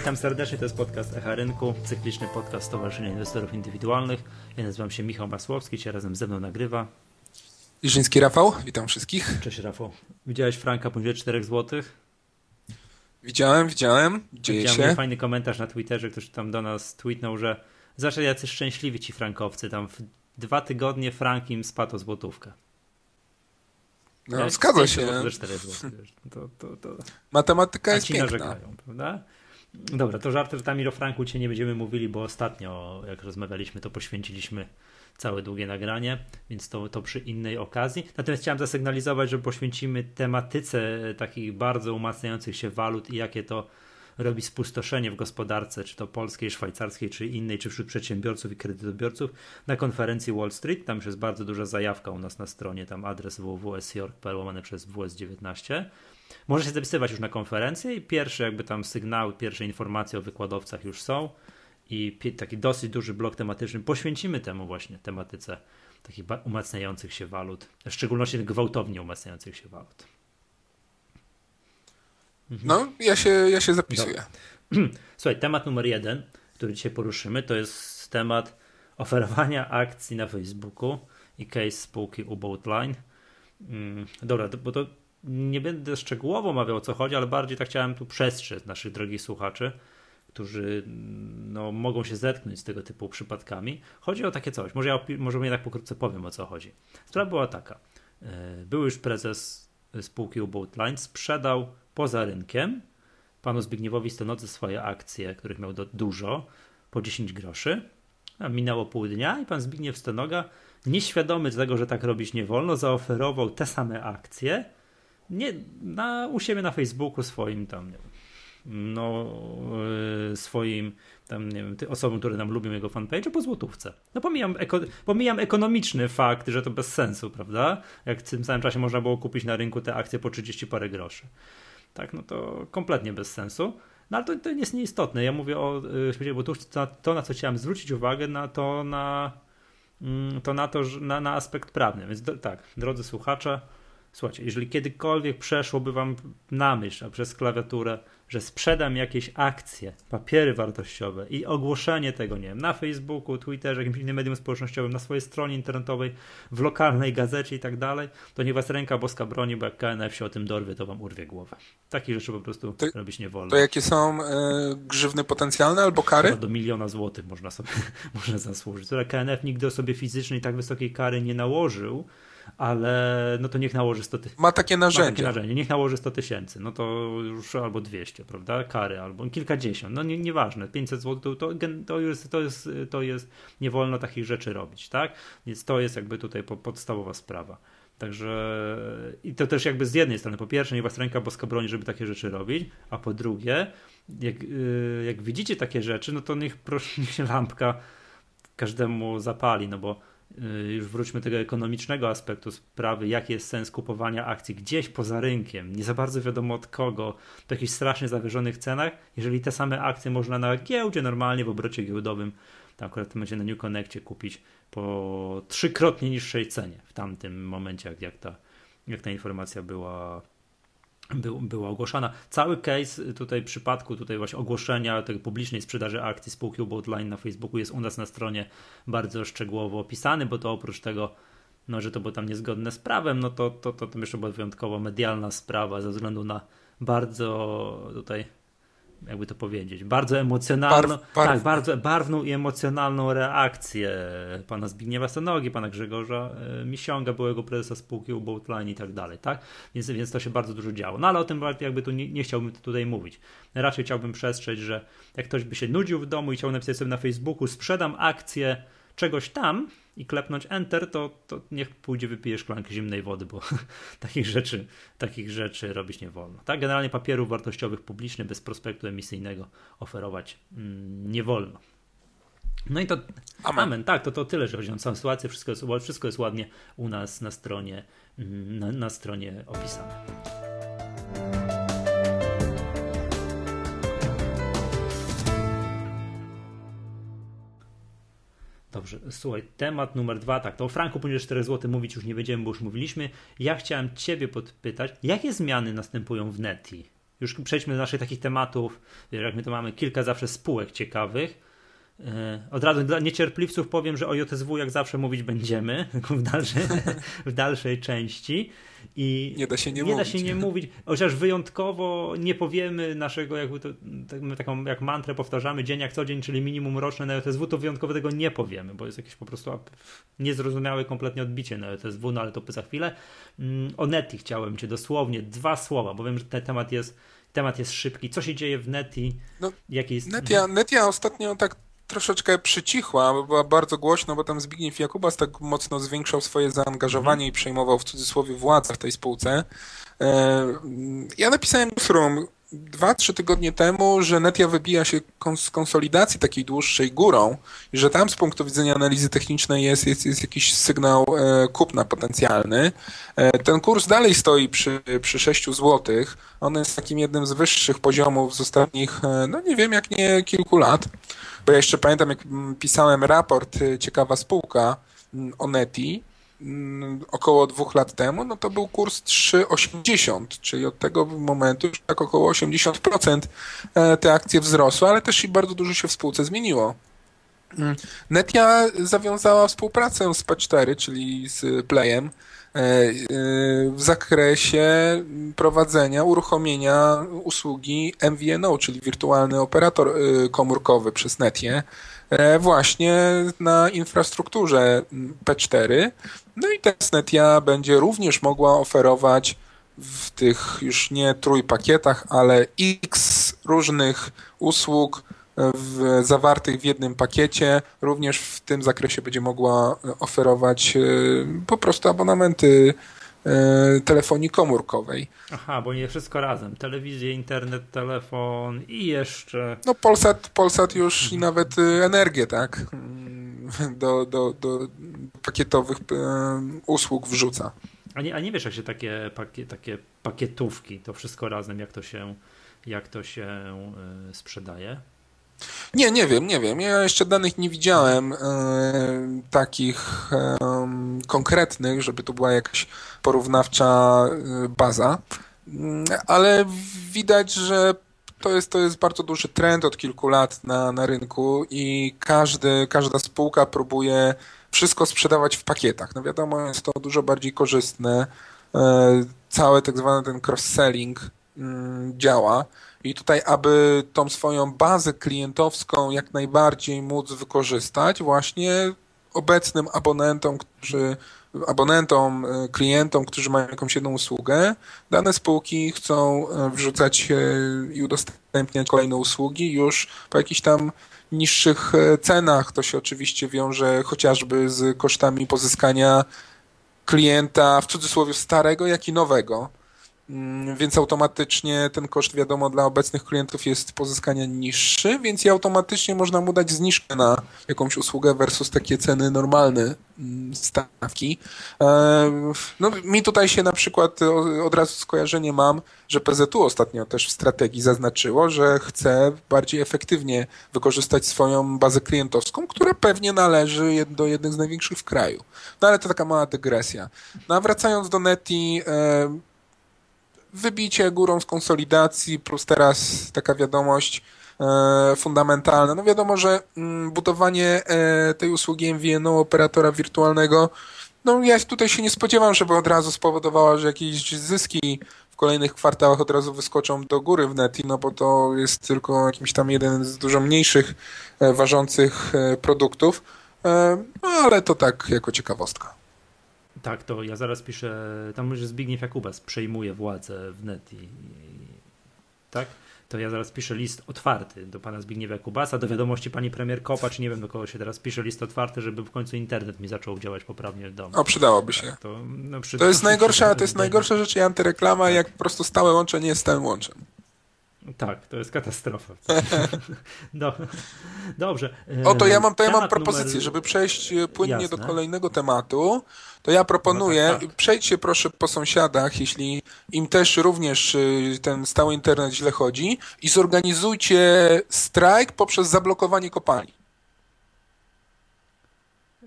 Witam serdecznie, to jest podcast Echa Rynku, cykliczny podcast Stowarzyszenia Inwestorów Indywidualnych. Ja nazywam się Michał Masłowski, dzisiaj razem ze mną nagrywa. Iżyński Rafał, witam wszystkich. Cześć Rafał. Widziałeś Franka poniżej 4 zł? Widziałem, widziałem, dzieje Widziałem się. fajny komentarz na Twitterze, ktoś tam do nas tweetnął, że zawsze jacy szczęśliwi ci frankowcy, tam w dwa tygodnie Frank im spadł złotówkę. No, zgadza 5 się. złotych do 4 zł, to, to, to, Matematyka a jest piękna. narzekają, prawda? Dobra, to żartem o Franku cię nie będziemy mówili, bo ostatnio, jak rozmawialiśmy, to poświęciliśmy całe długie nagranie, więc to, to przy innej okazji. Natomiast chciałem zasygnalizować, że poświęcimy tematyce takich bardzo umacniających się walut i jakie to robi spustoszenie w gospodarce, czy to polskiej, szwajcarskiej, czy innej, czy wśród przedsiębiorców i kredytobiorców na konferencji Wall Street. Tam już jest bardzo duża zajawka u nas na stronie, tam adres www.sjork.pl łamane przez WS19. Możesz się zapisywać już na konferencję i pierwsze jakby tam sygnały, pierwsze informacje o wykładowcach już są i taki dosyć duży blok tematyczny poświęcimy temu właśnie tematyce takich umacniających się walut, w szczególności gwałtownie umacniających się walut. Mhm. No, ja się, ja się zapisuję. Dobra. Słuchaj, temat numer jeden, który dzisiaj poruszymy, to jest temat oferowania akcji na Facebooku i case spółki Uboat Line. Mm, dobra, bo to nie będę szczegółowo mawiał o co chodzi, ale bardziej tak chciałem tu przestrzec naszych drogich słuchaczy, którzy no, mogą się zetknąć z tego typu przypadkami. Chodzi o takie coś, może ja może jednak pokrótce powiem o co chodzi. Sprawa była taka. Był już prezes spółki Uboat sprzedał poza rynkiem panu Zbigniewowi Stonodze swoje akcje, których miał do, dużo, po 10 groszy. Minęło pół dnia i pan Zbigniew Stonoga, nieświadomy tego, że tak robić nie wolno, zaoferował te same akcje nie, na, u siebie na Facebooku swoim tam, nie wiem, no, yy, swoim tam, nie wiem, osobom, które nam lubią jego fanpage, po złotówce. No pomijam, eko, pomijam ekonomiczny fakt, że to bez sensu, prawda? Jak w tym samym czasie można było kupić na rynku te akcje po 30 parę groszy. Tak, no to kompletnie bez sensu. No ale to, to jest nieistotne. Ja mówię o śmieci, bo tu to, to, na co chciałem zwrócić uwagę, na to na, to na, to, na, na aspekt prawny. Więc do, tak, drodzy słuchacze, Słuchajcie, jeżeli kiedykolwiek przeszłoby wam na myśl, a przez klawiaturę, że sprzedam jakieś akcje, papiery wartościowe i ogłoszenie tego, nie wiem, na Facebooku, Twitterze, jakimś innym medium społecznościowym, na swojej stronie internetowej, w lokalnej gazecie i tak dalej, to niech was ręka boska broni, bo jak KNF się o tym dorwie, to wam urwie głowę. Takich rzeczy po prostu to, robić nie wolno. To jakie są y, grzywny potencjalne albo kary? Do miliona złotych można sobie można zasłużyć. Które KNF nigdy o sobie fizycznej tak wysokiej kary nie nałożył, ale no to niech nałoży 100 tysięcy. Ma takie narzędzie. Ma takie narzędzie. Niech nałoży 100 tysięcy, no to już albo 200, prawda? Kary, albo kilkadziesiąt, no nie, nieważne, 500 zł, to, to, jest, to, jest, to jest, nie wolno takich rzeczy robić, tak? Więc to jest jakby tutaj podstawowa sprawa. Także i to też jakby z jednej strony, po pierwsze, nie was ręka boska broni, żeby takie rzeczy robić, a po drugie, jak, jak widzicie takie rzeczy, no to niech proszę, niech się lampka każdemu zapali, no bo już wróćmy tego ekonomicznego aspektu sprawy, jaki jest sens kupowania akcji gdzieś poza rynkiem, nie za bardzo wiadomo od kogo, po jakichś strasznie zawyżonych cenach, jeżeli te same akcje można na giełdzie normalnie w obrocie giełdowym, tam akurat w tym momencie na New Connectie kupić po trzykrotnie niższej cenie w tamtym momencie, jak, jak, ta, jak ta informacja była był, była ogłoszona. Cały case tutaj w przypadku tutaj właśnie ogłoszenia tej publicznej sprzedaży akcji spółki Ubotline na Facebooku jest u nas na stronie bardzo szczegółowo opisany, bo to oprócz tego, no, że to było tam niezgodne z prawem, no to, to, to, to jeszcze była wyjątkowo medialna sprawa ze względu na bardzo tutaj jakby to powiedzieć, bardzo emocjonalną, barw, barw. tak, bardzo barwną i emocjonalną reakcję pana Zbigniewa Stanogi, pana Grzegorza e, Misiąga, byłego prezesa spółki Uboatline i tak dalej, tak? Więc, więc to się bardzo dużo działo. No ale o tym jakby tu nie, nie chciałbym tutaj mówić. Raczej chciałbym przestrzec, że jak ktoś by się nudził w domu i chciał napisać sobie na Facebooku, sprzedam akcję czegoś tam i klepnąć Enter, to, to niech pójdzie wypije szklankę zimnej wody, bo takich rzeczy, takich rzeczy robić nie wolno. Tak, generalnie papierów wartościowych publicznych bez prospektu emisyjnego oferować mm, nie wolno. No i to amen. amen. Tak, to, to tyle, że chodzi o całą sytuację. Wszystko jest, wszystko jest ładnie u nas na stronie, mm, na, na stronie opisane. Dobrze, słuchaj, temat numer dwa, tak, to o franku poniżej 4 zł mówić już nie będziemy, bo już mówiliśmy. Ja chciałem Ciebie podpytać, jakie zmiany następują w Neti? już przejdźmy do naszych takich tematów, jak my to mamy kilka zawsze spółek ciekawych, od razu dla niecierpliwców powiem, że o JSW jak zawsze mówić będziemy w dalszej, w dalszej części. I nie da się nie nie mówić. Da się nie mówić, chociaż wyjątkowo nie powiemy naszego, jakby to, tak, taką jak mantrę powtarzamy dzień jak co dzień, czyli minimum roczne na JSW, to wyjątkowo tego nie powiemy, bo jest jakieś po prostu niezrozumiałe kompletnie odbicie na JSW, no ale to za chwilę. Mm, o Neti chciałem Cię dosłownie dwa słowa, bo wiem, że ten temat jest, temat jest szybki. Co się dzieje w Neti? No, Jaki jest... Netia, Netia ostatnio tak troszeczkę przycichła, bo była bardzo głośno, bo tam Zbigniew Jakubas tak mocno zwiększał swoje zaangażowanie i przejmował w cudzysłowie władzę w tej spółce. E, ja napisałem newsroom dwa, trzy tygodnie temu, że Netia wybija się z konsolidacji takiej dłuższej górą że tam z punktu widzenia analizy technicznej jest, jest, jest jakiś sygnał e, kupna potencjalny. E, ten kurs dalej stoi przy, przy 6 zł. On jest takim jednym z wyższych poziomów z ostatnich, no nie wiem, jak nie kilku lat. Bo ja jeszcze pamiętam, jak pisałem raport y, Ciekawa Spółka o Neti około dwóch lat temu, no to był kurs 3,80, czyli od tego momentu już tak około 80% e, te akcje wzrosły, ale też i bardzo dużo się w spółce zmieniło. Mm, Netia zawiązała współpracę z P4, czyli z Playem, E, e, w zakresie prowadzenia, uruchomienia usługi MVNO, czyli wirtualny operator komórkowy przez Netie, właśnie na infrastrukturze P4. No i teraz Netia będzie również mogła oferować w tych już nie trójpakietach, ale x różnych usług w, zawartych w jednym pakiecie. Również w tym zakresie będzie mogła oferować e, po prostu abonamenty e, telefonii komórkowej. Aha, bo nie wszystko razem. Telewizję, internet, telefon i jeszcze... No Polsat, Polsat już i nawet e, energię, tak? Do, do, do pakietowych usług wrzuca. A nie, a nie wiesz, jak się takie, pakie, takie pakietówki, to wszystko razem, jak to się, jak to się sprzedaje? Nie, nie wiem, nie wiem. Ja jeszcze danych nie widziałem e, takich e, konkretnych, żeby to była jakaś porównawcza e, baza, mm, ale widać, że to jest, to jest bardzo duży trend od kilku lat na, na rynku i każdy, każda spółka próbuje wszystko sprzedawać w pakietach. No wiadomo, jest to dużo bardziej korzystne. Cały tak zwany ten cross-selling mm, działa. I tutaj, aby tą swoją bazę klientowską jak najbardziej móc wykorzystać, właśnie obecnym abonentom, którzy abonentom, e, klientom, którzy mają jakąś jedną usługę, dane spółki chcą e, wrzucać i udostępniać kolejne usługi już po jakichś tam niższych e, cenach. To się oczywiście wiąże chociażby z kosztami pozyskania klienta w cudzysłowie starego, jak i nowego. Mm, więc automatycznie ten koszt, wiadomo, dla obecnych klientów jest pozyskania niższy, więc i automatycznie można mu dać zniżkę na jakąś usługę versus takie ceny normalne mm, stawki. No, mi tutaj się na przykład od razu skojarzenie mam, że PZU ostatnio też w strategii zaznaczyło, że chce bardziej efektywnie wykorzystać swoją bazę klientowską, która pewnie należy do jednych z największych w kraju. No ale to taka mała dygresja. No a wracając do Neti, wybicie górą z konsolidacji, plus teraz taka wiadomość e, fundamentalna. No wiadomo, że mm, budowanie e, tej usługi MVNO operatora wirtualnego, no ja tutaj się nie spodziewam, żeby od razu spowodowała, że jakieś zyski w kolejnych kwartałach od razu wyskoczą do góry w Neti, no bo to jest tylko jakimś tam jeden z dużo mniejszych e, ważących produktów, no ale to tak jako ciekawostka. Tak, to ja zaraz piszę, tam już Zbigniew Jakubas przejmuje władzę w net i, tak? To ja zaraz piszę list otwarty do pana Zbigniewa Jakubasa, do wiadomości pani premier Kopacz, nie wiem do kogo się teraz pisze list otwarty, żeby w końcu internet mi zaczął działać poprawnie w domu. O, przydałoby się. Tak, to, no, przy, to jest najgorsza, to jest najgorsza rzecz i antyreklama, tak. jak po prostu stałe łącze nie jest stałym łączem. Tak, to jest katastrofa. Do, dobrze. O, to ja mam, to ja mam propozycję, numer... żeby przejść e, płynnie Jasne. do kolejnego tematu, to ja proponuję, no tak, tak. przejdźcie proszę po sąsiadach, jeśli im też również e, ten stały internet źle chodzi i zorganizujcie strajk poprzez zablokowanie kopalni.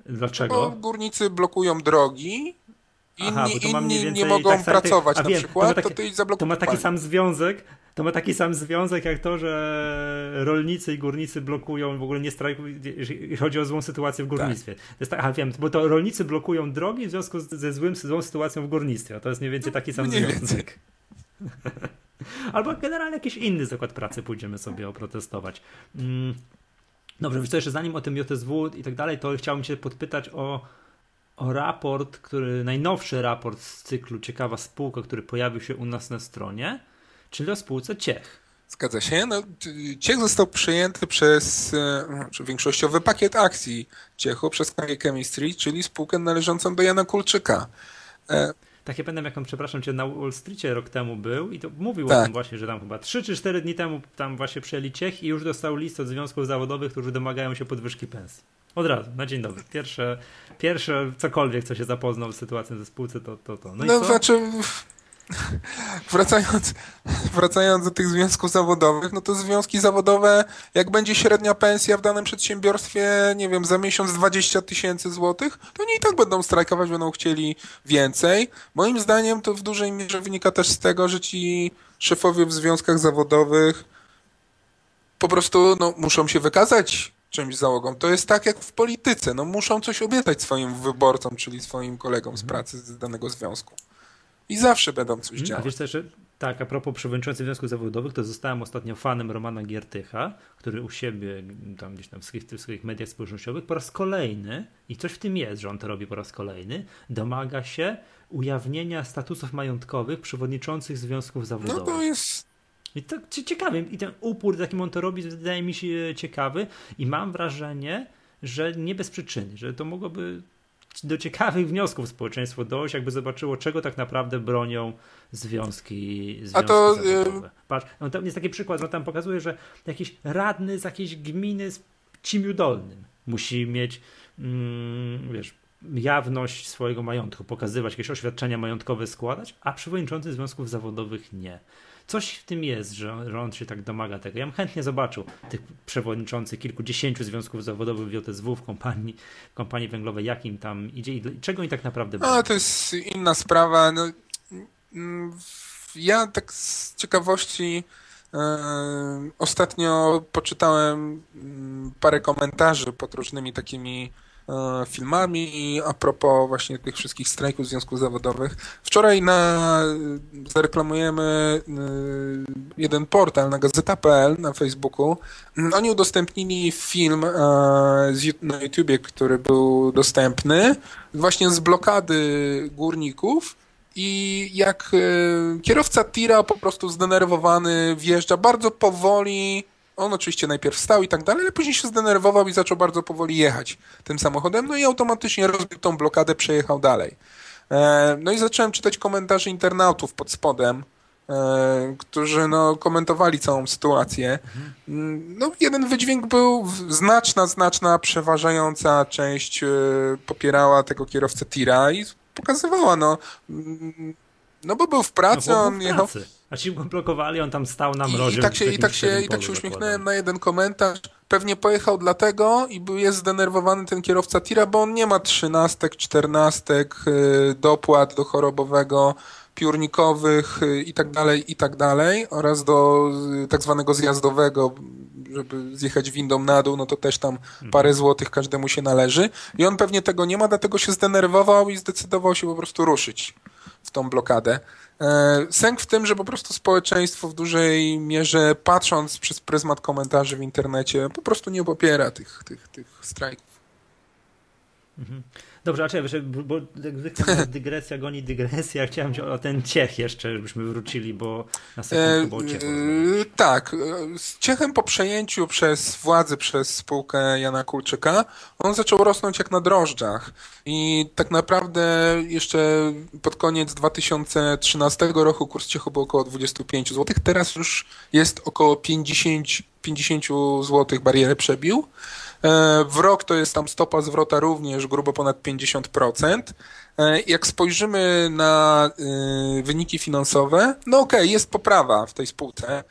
Dlaczego? Bo górnicy blokują drogi, inni, Aha, inni nie mogą tak pracować na wiem, przykład, to, taki, to ty zablokuj To ma taki sam związek To ma taki sam związek jak to, że rolnicy i górnicy blokują, w ogóle nie strajkują, jeżeli chodzi o złą sytuację w górnictwie. Tak. To jest tak, aha, wiem, bo to rolnicy blokują drogi w związku ze złym, złą sytuacją w górnictwie. To jest mniej więcej taki sam mniej związek. Albo generalnie jakiś inny zakład pracy pójdziemy sobie oprotestować. Mm. Dobrze, co, jeszcze zanim o tym JSW i tak dalej, to chciałbym cię podpytać o, o raport, który, najnowszy raport z cyklu Ciekawa Spółka, który pojawił się u nas na stronie, czyli o spółce Ciech. Zgadza się. No, Ciech został przyjęty przez e, znaczy większościowy pakiet akcji Ciechu przez KG Chemistry, czyli spółkę należącą do Jana Kulczyka. E, tak, ja pamiętam, jak on, przepraszam cię, na Wall Streetie rok temu był i to mówił tak. o tym właśnie, że tam chyba 3 czy 4 dni temu tam właśnie przejęli Ciech i już dostał list od związków zawodowych, którzy domagają się podwyżki pensji. Od razu, na dzień dobry. Pierwsze, pierwsze cokolwiek, co się zapoznał z sytuacją ze spółce, to to. to. No, no znaczy, wracając, wracając do tych związków zawodowych, no to związki zawodowe, jak będzie średnia pensja w danym przedsiębiorstwie, nie wiem, za miesiąc 20 tysięcy złotych, to oni i tak będą strajkować, będą chcieli więcej. Moim zdaniem to w dużej mierze wynika też z tego, że ci szefowie w związkach zawodowych po prostu no, muszą się wykazać czymś załogą. To jest tak jak w polityce. No, muszą coś obiecać swoim wyborcom, czyli swoim kolegom z mhm. pracy z danego związku. I zawsze będą coś mhm. działać. A wiesz też, tak, a propos przewodniczących związków zawodowych, to zostałem ostatnio fanem Romana Giertycha, który u siebie, tam gdzieś tam w swoich, w swoich mediach społecznościowych po raz kolejny, i coś w tym jest, że on to robi po raz kolejny, domaga się ujawnienia statusów majątkowych przewodniczących związków zawodowych. No to jest i to ciekawy, i ten upór, jakim on to robi, wydaje mi się ciekawy i mam wrażenie, że nie bez przyczyny, że to mogłoby do ciekawych wniosków społeczeństwo dojść, jakby zobaczyło, czego tak naprawdę bronią związki, związki A to, y, zawodowe. Patrz, no tam jest taki przykład, no tam pokazuje, że jakiś radny z jakiejś gminy z Cimiu Dolnym musi mieć, mm, wiesz, jawność swojego majątku, pokazywać jakieś oświadczenia majątkowe składać, a przewodniczący związków zawodowych nie. Coś w tym jest, że, że on się tak domaga tego. Ja bym chętnie zobaczył tych przewodniczących kilkudziesięciu związków zawodowych w JSW, w kompanii, w kompanii węglowej, jak im tam idzie i czego oni tak naprawdę. A to jest inna sprawa. No, ja tak z ciekawości e, ostatnio poczytałem mm, parę komentarzy pod różnymi takimi filmami a propos właśnie tych wszystkich strajków związków zawodowych. Wczoraj na, zareklamujemy e, jeden portal na gazeta.pl na Facebooku. Oni udostępnili film e, na YouTubie, który był dostępny właśnie z blokady górników i jak kierowca tira po prostu zdenerwowany wjeżdża bardzo powoli on oczywiście najpierw stał i tak dalej, ale później się zdenerwował i zaczął bardzo powoli jechać tym samochodem, no i automatycznie rozbił tą blokadę, przejechał dalej. E, no i zacząłem czytać komentarze internautów pod spodem, e, którzy no, komentowali całą sytuację. Mm, no, jeden wydźwięk był znaczna, znaczna, przeważająca część e, popierała tego kierowcę tira i pokazywała, no, mm, no bo był w pracy, no, on jechał... Pracy a ci go blokowali, on tam stał na mrozie. I, tak się, i tak się, i tak się uśmiechnąłem na jeden komentarz. Pewnie pojechał dlatego i był, jest zdenerwowany ten kierowca tira, bo on nie ma trzynastek, czternastek, y, dopłat do chorobowego, piórnikowych y, i tak dalej, i tak dalej oraz do y, tak zwanego zjazdowego, żeby zjechać windą na dół, no to też tam mhm. parę złotych każdemu się należy. I on pewnie tego nie ma, dlatego się zdenerwował i zdecydował się po prostu ruszyć w tą blokadę. E, sęk w tym, że po prostu społeczeństwo w dużej mierze, patrząc przez pryzmat komentarzy w internecie, po prostu nie popiera tych, tych, tych strajków. Mhm. Dobrze, a czekaj, bo jak zwykle dygresja goni dygresja. Chciałem o ten Ciech jeszcze, żebyśmy wrócili, bo na sekundkę e, Ciechu. E, tak, z Ciechem po przejęciu przez władzy, przez spółkę Jana Kulczyka, on zaczął rosnąć jak na drożdżach. I tak naprawdę jeszcze pod koniec 2013 roku kurs Ciechu był około 25 zł. Teraz już jest około 50, 50 zł barierę przebił. E, w rok to jest tam stopa zwrota również grubo ponad 50%. E, jak spojrzymy na e, wyniki finansowe, no okej, okay, jest poprawa w tej spółce.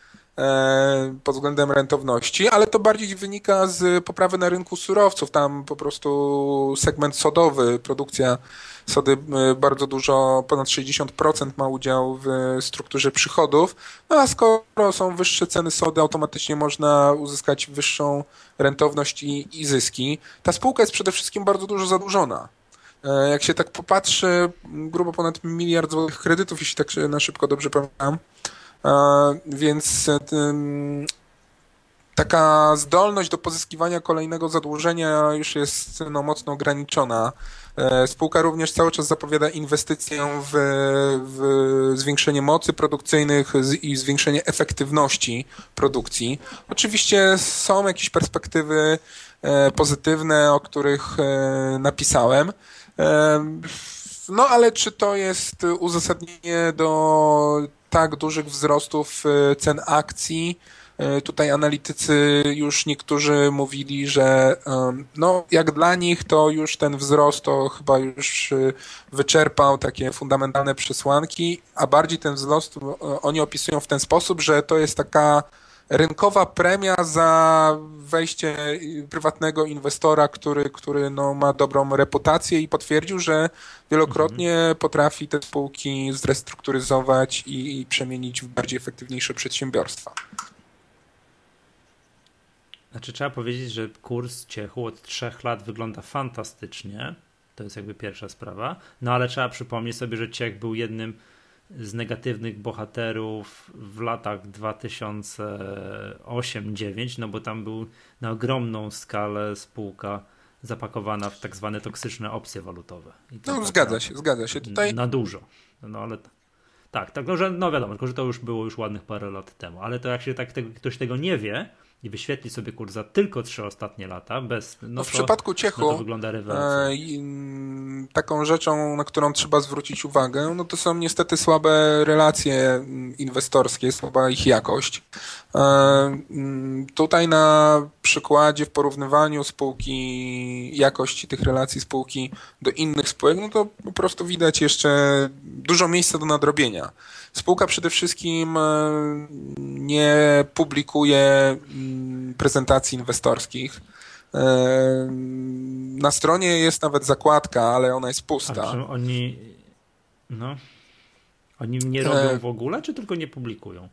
pod względem rentowności, ale to bardziej wynika z poprawy na rynku surowców. Tam po prostu segment sodowy, produkcja sody e, bardzo dużo, ponad 60% ma udział w strukturze przychodów, no a skoro są wyższe ceny sody, automatycznie można uzyskać wyższą rentowność i, i zyski. Ta spółka jest przede wszystkim bardzo dużo zadłużona. E, jak się tak popatrzy, grubo ponad miliard złotych kredytów, jeśli tak na szybko dobrze pamiętam. E, więc taka zdolność do pozyskiwania kolejnego zadłużenia już jest no, mocno ograniczona. E, spółka również cały czas zapowiada inwestycję w, w zwiększenie mocy produkcyjnych i zwiększenie efektywności produkcji. Oczywiście są jakieś perspektywy pozytywne, o których napisałem. No ale czy to jest uzasadnienie do tak dużych wzrostów e, cen akcji? E, tutaj analitycy już niektórzy mówili, że no, jak dla nich to już ten wzrost to chyba już e, wyczerpał takie fundamentalne przesłanki, a bardziej ten wzrost oni opisują w ten sposób, że to jest taka rynkowa premia za wejście prywatnego inwestora, który, który no, ma dobrą reputację i potwierdził, że wielokrotnie mhm. potrafi te spółki zrestrukturyzować i, i przemienić w bardziej efektywniejsze przedsiębiorstwa. Znaczy trzeba powiedzieć, że kurs ciechu od trzech lat wygląda fantastycznie. To jest jakby pierwsza sprawa. No ale trzeba przypomnieć sobie, że Ciech był jednym z negatywnych bohaterów w latach 2008-2009, no bo tam był na ogromną skalę spółka zapakowana w tak zwane toksyczne opcje walutowe. no tak zgadza się, zgadza się. Tutaj... Na dużo. No ale tak, tak, no, że, no wiadomo, tylko że to już było już ładnych parę lat temu, ale to jak się tak tego, ktoś tego nie wie, i wyświetli sobie kurs za tylko trzy ostatnie lata, bez. No, no w to, przypadku Ciechu no to wygląda. E, taką rzeczą, na którą trzeba zwrócić uwagę, no to są niestety słabe relacje inwestorskie, słaba ich jakość. E, tutaj na przykładzie w porównywaniu spółki, jakości tych relacji spółki do innych spółek, no to po prostu widać jeszcze dużo miejsca do nadrobienia. Spółka przede wszystkim e, nie publikuje prezentacji inwestorskich. E, na stronie jest nawet zakładka, ale ona jest pusta. A oni, no, oni nie robią e, w ogóle, czy tylko nie publikują?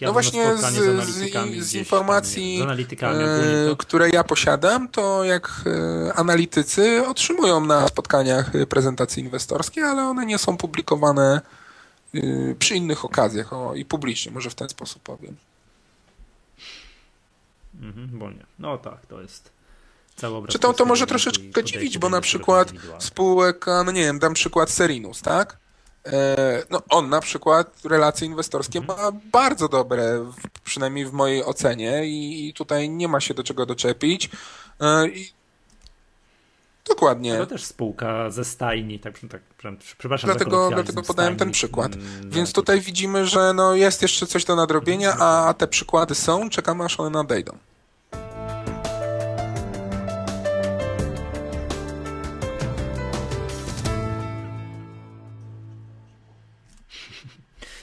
Ja no właśnie z, z, z informacji, tam, z które ja posiadam, to jak analitycy otrzymują na spotkaniach prezentacje inwestorskie, ale one nie są publikowane przy innych okazjach o, i publicznie, może w ten sposób powiem. Mhm, bo nie. No tak, to jest cały obraz. Czy to, to może troszeczkę dziwić, bo na przykład spółek, no nie wiem, dam przykład Serinus, tak? E, no on na przykład relacje inwestorskie mhm. ma bardzo dobre, przynajmniej w mojej ocenie i tutaj nie ma się do czego doczepić. E, I Dokładnie. To też spółka ze stajni, tak, tak przepraszam. Dlatego, dlatego podałem ten przykład. Mm, Więc tutaj widzimy, że no jest jeszcze coś do nadrobienia, a te przykłady są, czekamy aż one nadejdą.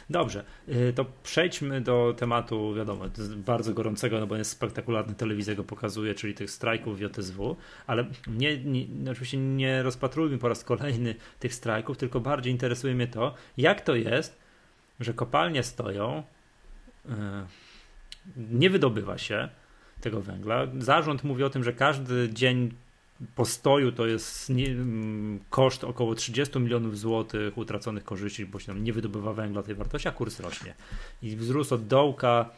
Dobrze, y, to przejdźmy do tematu, wiadomo, bardzo gorącego, no bo jest spektakularny, telewizja go pokazuje, czyli tych strajków w JSW, ale nie, nie, oczywiście nie rozpatrujmy po raz kolejny tych strajków, tylko bardziej interesuje mnie to, jak to jest, że kopalnie stoją, y, nie wydobywa się tego węgla. Zarząd mówi o tym, że każdy dzień postoju to jest nie, mm, koszt około 30 milionów złotych utraconych korzyści, bo się tam nie wydobywa węgla tej wartości, a kurs rośnie. I wzrósł od dołka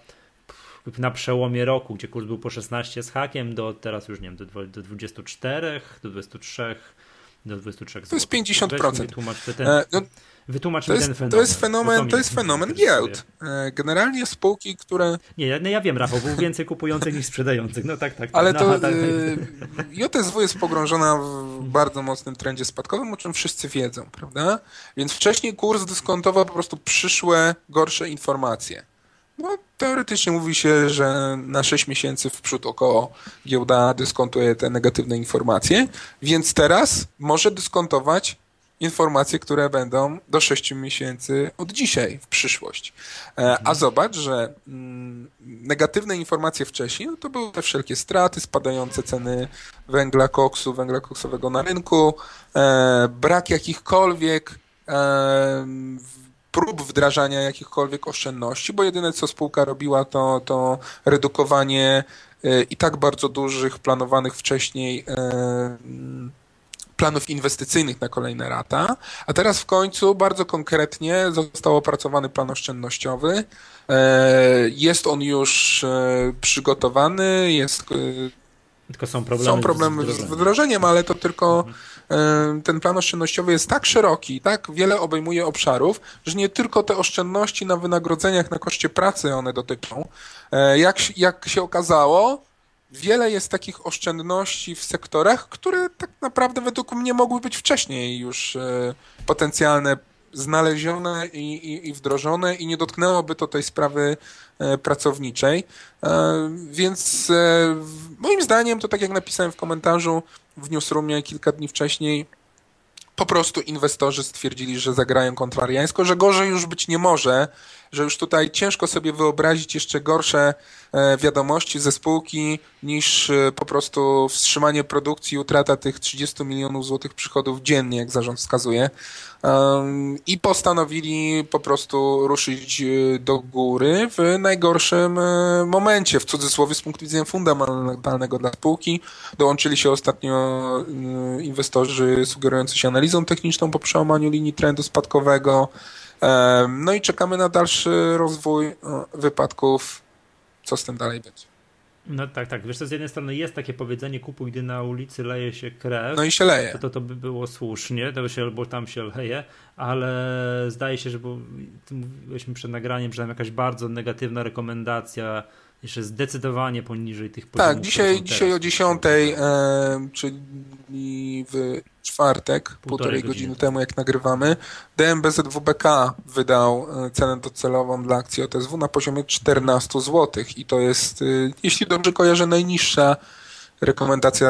na przełomie roku, gdzie kurs był po 16 z hakiem, do teraz już nie wiem, do, do 24, do 23, do 23 To jest 50%. ten, e, no, Wytłumacz to mi ten fenomen. To jest fenomen, to, jest fenomen giełd. E, generalnie spółki, które... Nie, no ja wiem, Rafał, był więcej kupujących niż sprzedających. No tak, tak. tak. Ale no, to tak, tak. JSW jest pogrążona w bardzo mocnym trendzie spadkowym, o czym wszyscy wiedzą, prawda? Więc wcześniej kurs dyskontował po prostu przyszłe, gorsze informacje. No, teoretycznie mówi się, że na 6 miesięcy w przód około giełda dyskontuje te negatywne informacje, więc teraz może dyskontować informacje, które będą do 6 miesięcy od dzisiaj w przyszłość. E, a zobacz, że mm, negatywne informacje wcześniej no to były te wszelkie straty, spadające ceny węgla koksu, węgla koksowego na rynku, e, brak jakichkolwiek e, prób wdrażania jakichkolwiek oszczędności, bo jedyne co spółka robiła to, to redukowanie i tak bardzo dużych, planowanych wcześniej planów inwestycyjnych na kolejne lata, a teraz w końcu bardzo konkretnie został opracowany plan oszczędnościowy. E, jest on już e, przygotowany, jest e, tylko są problemy, są problemy z wdrożeniem, ale to tylko mhm. Ten plan oszczędnościowy jest tak szeroki, tak wiele obejmuje obszarów, że nie tylko te oszczędności na wynagrodzeniach, na koszcie pracy one dotyczą. Jak, jak się okazało, wiele jest takich oszczędności w sektorach, które tak naprawdę według mnie mogły być wcześniej już e, potencjalne znalezione i, i, i, wdrożone i nie dotknęłoby to tej sprawy e, pracowniczej. E, więc moim zdaniem to tak jak napisałem w komentarzu w newsroomie kilka dni wcześniej, po prostu inwestorzy stwierdzili, że zagrają kontrariańsko, że gorzej już być nie może, że już tutaj ciężko sobie wyobrazić jeszcze gorsze e, wiadomości ze spółki niż e, po prostu wstrzymanie produkcji i utrata tych 30 milionów złotych przychodów dziennie, jak zarząd wskazuje. I postanowili po prostu ruszyć e, do góry w najgorszym momencie, w cudzysłowie z punktu widzenia fundamentalnego dla spółki. Dołączyli się ostatnio inwestorzy sugerujący się analizą techniczną po przełamaniu linii trendu spadkowego. No i czekamy na dalszy rozwój e, wypadków, co z tym dalej będzie. No tak, tak. Wiesz, z jednej strony jest takie powiedzenie, kupuj, gdy na ulicy leje się krew. No i się leje. To, to, to by było słusznie, to się, bo tam się leje, ale zdaje się, że bo mówiliśmy przed nagraniem, że tam jakaś bardzo negatywna rekomendacja jeszcze zdecydowanie poniżej tych poziomów. Tak, dzisiaj, dzisiaj o 10, e, czyli w czwartek, półtorej, półtorej godziny, godziny temu jak nagrywamy, DMBZWBK wydał e, cenę docelową dla akcji OTSW na poziomie 14 zł i to jest, e, jeśli dobrze kojarzę, najniższa rekomendacja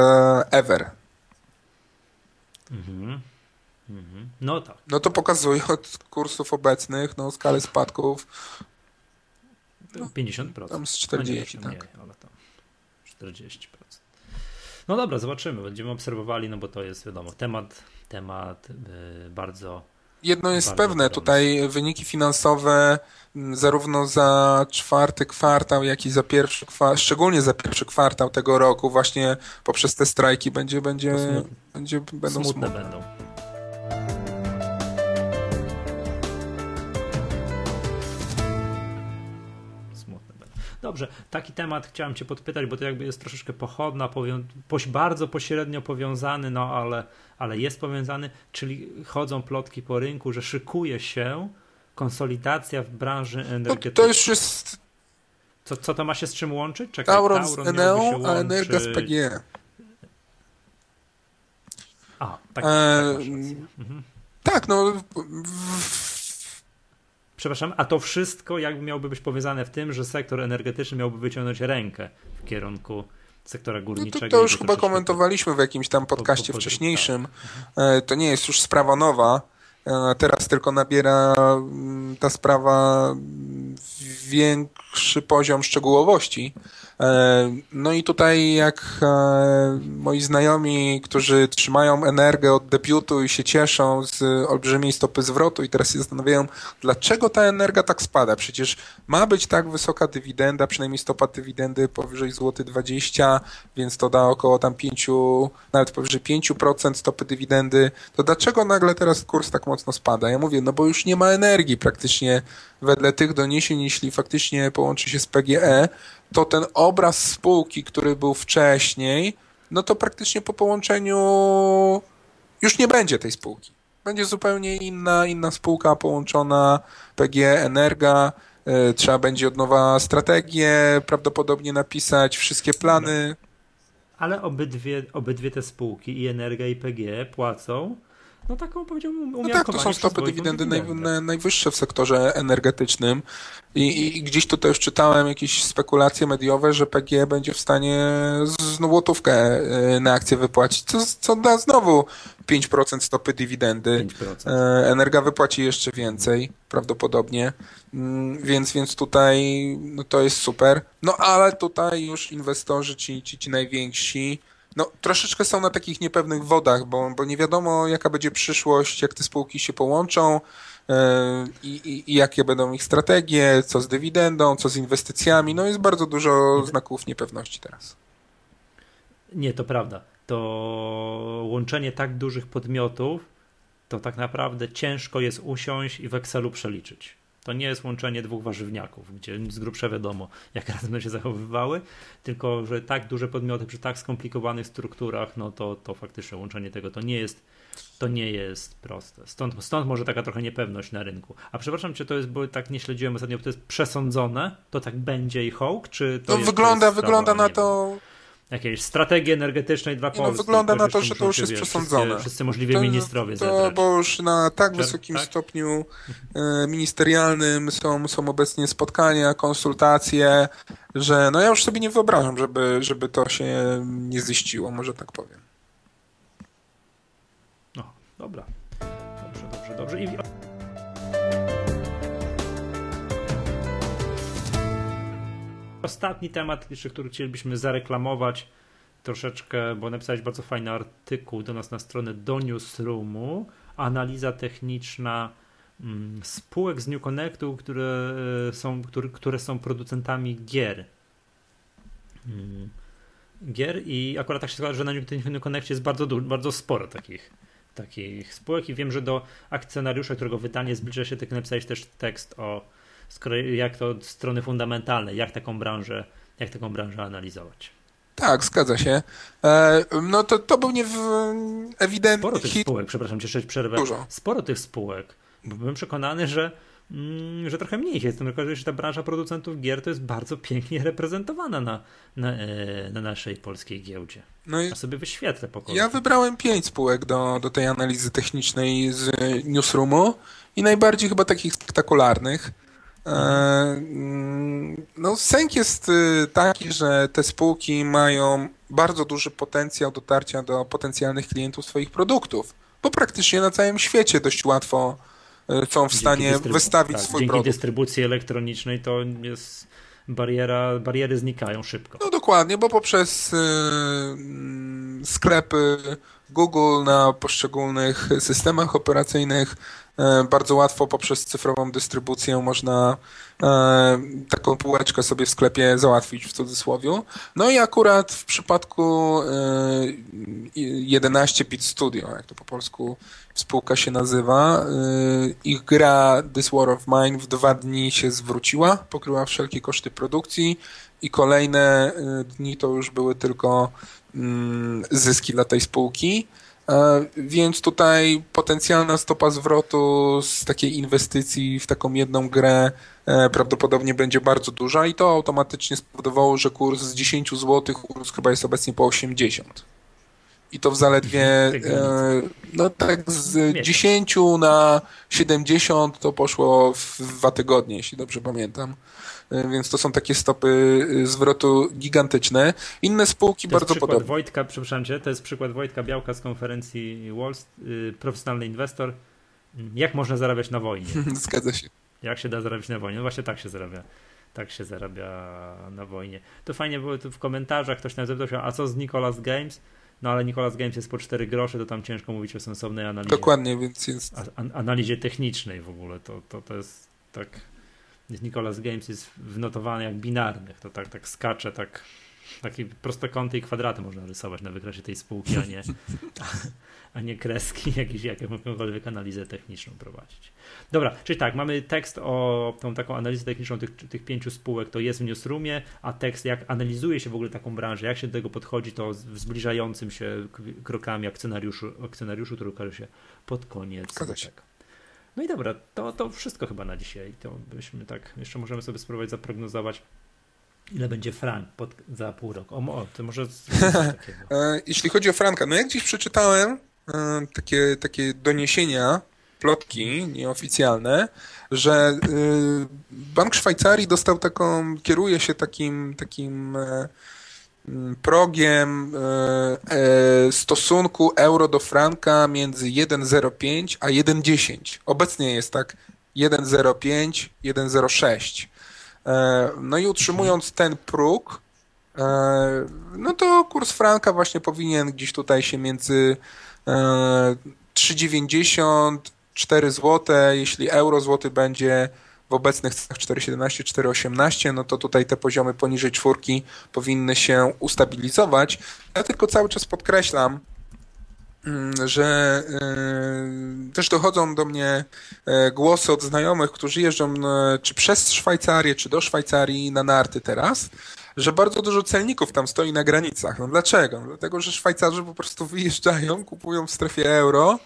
ever. Mhm. Mhm. No tak. No to pokazuje od kursów obecnych, no skalę spadków, no, 50%. Tam z 40, no nie, tak. Nie, ale tam 40%. No dobra, zobaczymy. Będziemy obserwowali, no bo to jest wiadomo, temat, temat yy, bardzo. Jedno jest bardzo pewne, tutaj wyniki finansowe zarówno za czwarty kwartał, jak i za pierwszy kwartał, szczególnie za pierwszy kwartał tego roku, właśnie poprzez te strajki będzie, będzie, będzie będą smutne. smutne. będą. Dobrze, taki temat chciałem Cię podpytać, bo to jakby jest troszeczkę pochodna, bardzo pośrednio powiązany, no ale, ale jest powiązany, czyli chodzą plotki po rynku, że szykuje się konsolidacja w branży energetycznej. No, to już jest... Co, co to ma się z czym łączyć? Czekaj, Tauron, Tauron z Eneo, a Energa z PGE. A, tak. E, tak mhm. Tak, no w, Przepraszam, a to wszystko jakby miałoby być powiązane w tym, że sektor energetyczny miałby wyciągnąć rękę w kierunku sektora górniczego. No to, to już chyba komentowaliśmy w jakimś tam podcaście po, po, wcześniejszym. Tak. To nie jest już sprawa nowa. E, teraz tylko nabiera mm, ta sprawa większy poziom szczegółowości. E, no i tutaj jak e, moi znajomi, którzy trzymają energię od debiutu i się cieszą z olbrzymiej stopy zwrotu i teraz się zastanawiają, dlaczego ta energia tak spada? Przecież ma być tak wysoka dywidenda, przynajmniej stopa dywidendy powyżej złoty 20, więc to da około tam 5, nawet powyżej 5% stopy dywidendy. To dlaczego nagle teraz kurs tak mocno spada? Ja mówię, no bo już nie ma energii praktycznie wedle tych doniesień, jeśli faktycznie połączy się z PGE, to ten obraz spółki, który był wcześniej, no to praktycznie po połączeniu już nie będzie tej spółki. Będzie zupełnie inna, inna spółka połączona, PGE, Energa, e, trzeba będzie od nowa strategię prawdopodobnie napisać, wszystkie plany. Ale obydwie, obydwie te spółki, i Energa i PGE, płacą no taką powiedziałbym No tak, to są stopy dywidendy naj, najwyższe w sektorze energetycznym I, I, gdzieś tutaj już czytałem jakieś spekulacje mediowe, że PG będzie w stanie z łotówkę y, na akcję wypłacić, co, co da znowu 5% stopy dywidendy. 5%. E, Energa wypłaci jeszcze więcej prawdopodobnie, mm, więc, więc tutaj no to jest super. No ale tutaj już inwestorzy, ci, ci, ci najwięksi, no, troszeczkę są na takich niepewnych wodach, bo, bo nie wiadomo, jaka będzie przyszłość, jak te spółki się połączą yy, i, i, jakie będą ich strategie, co z dywidendą, co z inwestycjami. No, jest bardzo dużo znaków niepewności teraz. Nie, to prawda. To łączenie tak dużych podmiotów, to tak naprawdę ciężko jest usiąść i w Excelu przeliczyć. To nie jest łączenie dwóch warzywniaków, gdzie z grubsza wiadomo, jak razem będą się zachowywały, tylko że tak duże podmioty przy tak skomplikowanych strukturach, no to, to faktycznie łączenie tego to nie jest to nie jest proste. Stąd, stąd może taka trochę niepewność na rynku. A przepraszam cię, to jest, bo tak nie śledziłem ostatnio, to jest przesądzone? To tak będzie i hołk, czy to no, jest, wygląda, to jest wygląda na to jakiejś strategii energetycznej dla no, Polski. No, wygląda na to, że to już jest przesądzone. Wszyscy, wszyscy możliwi to, ministrowie to, Bo już na tak wysokim tak? stopniu e, ministerialnym są, są obecnie spotkania, konsultacje, że no ja już sobie nie wyobrażam, żeby, żeby to się nie ziściło, może tak powiem. No, dobra. Dobrze, dobrze, dobrze. I... Ostatni temat, jeszcze który chcielibyśmy zareklamować troszeczkę, bo napisałeś bardzo fajny artykuł do nas na stronę do Newsroomu. Analiza techniczna mm, spółek z New Connectu, które e, są, które, które są producentami gier. Mm, gier i akurat tak się składa, że na New Connectie jest bardzo, bardzo sporo takich, takich spółek i wiem, że do akcjonariusza, którego wydanie zbliża się, tak napisałeś też tekst o jak to od strony fundamentalnej, jak taką branżę, jak taką branżę analizować. Tak, zgadza się. E, no to, to był nie ewidentny Sporo tych hit. spółek, przepraszam cię, jeszcze przerwę. Dużo. Sporo tych spółek. Byłem przekonany, że, mm, że trochę mniej jest. Tylko, że ta branża producentów gier to jest bardzo pięknie reprezentowana na, na, e, na naszej polskiej giełdzie. No i A sobie wyświetlę po kolei. Ja wybrałem pięć spółek do, do tej analizy technicznej z Newsroomu i najbardziej chyba takich spektakularnych. E, mm, no, sęk jest y, taki, że te spółki mają bardzo duży potencjał dotarcia do potencjalnych klientów swoich produktów, bo praktycznie na całym świecie dość łatwo y, są w stanie wystawić tak, swój dzięki produkt. Dzięki dystrybucji elektronicznej to jest bariera, bariery znikają szybko. No dokładnie, bo poprzez y, mm, sklepy Google na poszczególnych systemach operacyjnych E, bardzo łatwo poprzez cyfrową dystrybucję można e, taką półeczkę sobie w sklepie załatwić w cudzysłowie. No i akurat w przypadku 11-bit e, Studio, jak to po polsku spółka się nazywa, ich gra This War of Mine w dwa dni się zwróciła, pokryła wszelkie koszty produkcji i kolejne dni to już były tylko zyski dla tej spółki. E, więc tutaj potencjalna stopa zwrotu z takiej inwestycji w taką jedną grę e, prawdopodobnie będzie bardzo duża i to automatycznie spowodowało, że kurs z 10 zł kurs chyba jest obecnie po 80. I to w zaledwie e, no tak z 10 na 70 to poszło w dwa tygodnie, jeśli dobrze pamiętam. E, więc to są takie stopy e, zwrotu gigantyczne. Inne spółki to bardzo podobne. Wojtka, przepraszam cię, to jest przykład Wojtka Białka z konferencji Wall Street, profesjonalny inwestor. Jak można zarabiać na wojnie? Zgadza się. Jak się da zarabiać na wojnie? No właśnie tak się zarabia. Tak się zarabia na wojnie. To fajnie było w komentarzach, ktoś nam zapytał a co z Nicolas Games? No ale Nicolas Games jest po 4 grosze, to tam ciężko mówić o sensownej analizie. Dokładnie, więc jest. analizie technicznej w ogóle. To, to, to jest tak. Nicolas Games jest wnotowany jak binarnych. To tak, tak skacze, tak. Takie prostokąty i kwadraty można rysować na wykresie tej spółki, a nie, a nie kreski, jakieś, jakąkolwiek analizę techniczną prowadzić. Dobra, czyli tak, mamy tekst o tą taką analizę techniczną tych, tych pięciu spółek, to jest w newsroomie, a tekst jak analizuje się w ogóle taką branżę, jak się do tego podchodzi, to w zbliżającym się krokami akcjonariuszu, akcjonariuszu który ukaże się pod koniec. No i dobra, to, to wszystko chyba na dzisiaj. To byśmy tak, jeszcze możemy sobie spróbować zaprognozować Ile będzie frank pod, za pół roku? O, o to może e, Jeśli chodzi o franka, no jak dziś przeczytałem, takie, takie doniesienia, plotki nieoficjalne, że Bank Szwajcarii dostał taką, kieruje się takim, takim progiem stosunku euro do franka między 1,05 a 1,10. Obecnie jest tak 1,05, 1,06. E, no i utrzymując ten próg, e, no to kurs franka właśnie powinien gdzieś tutaj się między 3,90, e, 4 zł, jeśli euro złoty będzie w obecnych cenach 4,17, 4,18, no to tutaj te poziomy poniżej czwórki powinny się ustabilizować. Ja tylko cały czas podkreślam, Mm, że y, też dochodzą do mnie e, głosy od znajomych, którzy jeżdżą e, czy przez Szwajcarię, czy do Szwajcarii na narty teraz, że bardzo dużo celników tam stoi na granicach. No dlaczego? Dlatego, że Szwajcarzy po prostu wyjeżdżają, kupują w strefie euro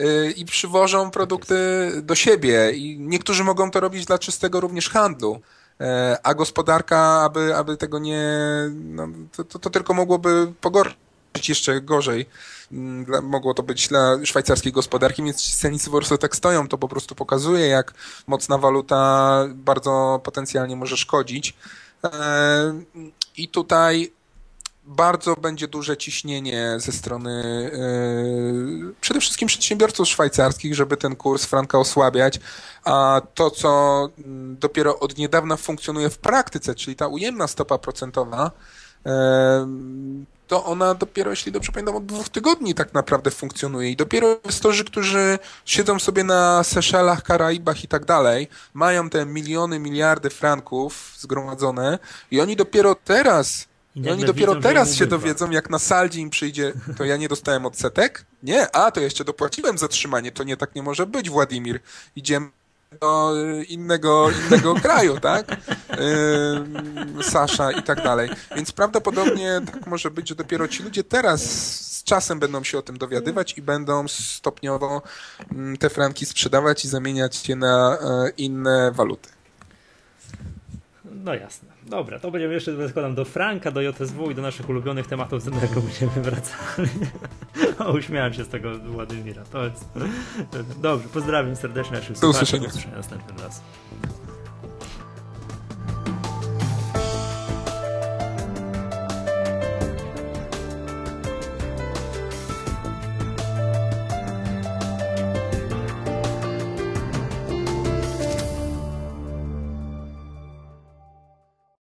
y, i przywożą produkty do siebie i niektórzy mogą to robić dla czystego również handlu e, a gospodarka, aby, aby tego nie, no, to, to, to tylko mogłoby pogorszyć jeszcze gorzej Mm, mogło to być dla szwajcarskiej gospodarki, więc cennicy po prostu tak stoją. To po prostu pokazuje, jak mocna waluta bardzo potencjalnie może szkodzić. E, I tutaj bardzo będzie duże ciśnienie ze strony yy, przede wszystkim przedsiębiorców szwajcarskich, żeby ten kurs franka osłabiać, a to, co mm, dopiero od niedawna funkcjonuje w praktyce, czyli ta ujemna stopa procentowa, to ona dopiero, jeśli dobrze pamiętam, od dwóch tygodni tak naprawdę funkcjonuje. I dopiero inwestorzy, którzy siedzą sobie na Seszelach, Karaibach i tak dalej, mają te miliony, miliardy franków zgromadzone i oni dopiero teraz i, oni dopiero widzą, teraz się dowiedzą, jak na saldzie im przyjdzie, to ja nie dostałem odsetek? Nie, a to jeszcze dopłaciłem zatrzymanie, to nie tak nie może być, Władimir. Idziemy do innego, innego kraju, tak? Yy, Sasza i tak dalej. Więc prawdopodobnie tak może być, że dopiero ci ludzie teraz z czasem będą się o tym dowiadywać i będą stopniowo te franki sprzedawać i zamieniać je na e, inne waluty. No jasne. Dobra, to będziemy jeszcze składam do Franka, do JSW i do naszych ulubionych tematów, do którego będziemy wracali. o, uśmiałem się z tego Władimira. To jest... Dobrze, pozdrawiam serdecznie naszych słuchaczy. Do usłyszenia następnym razem.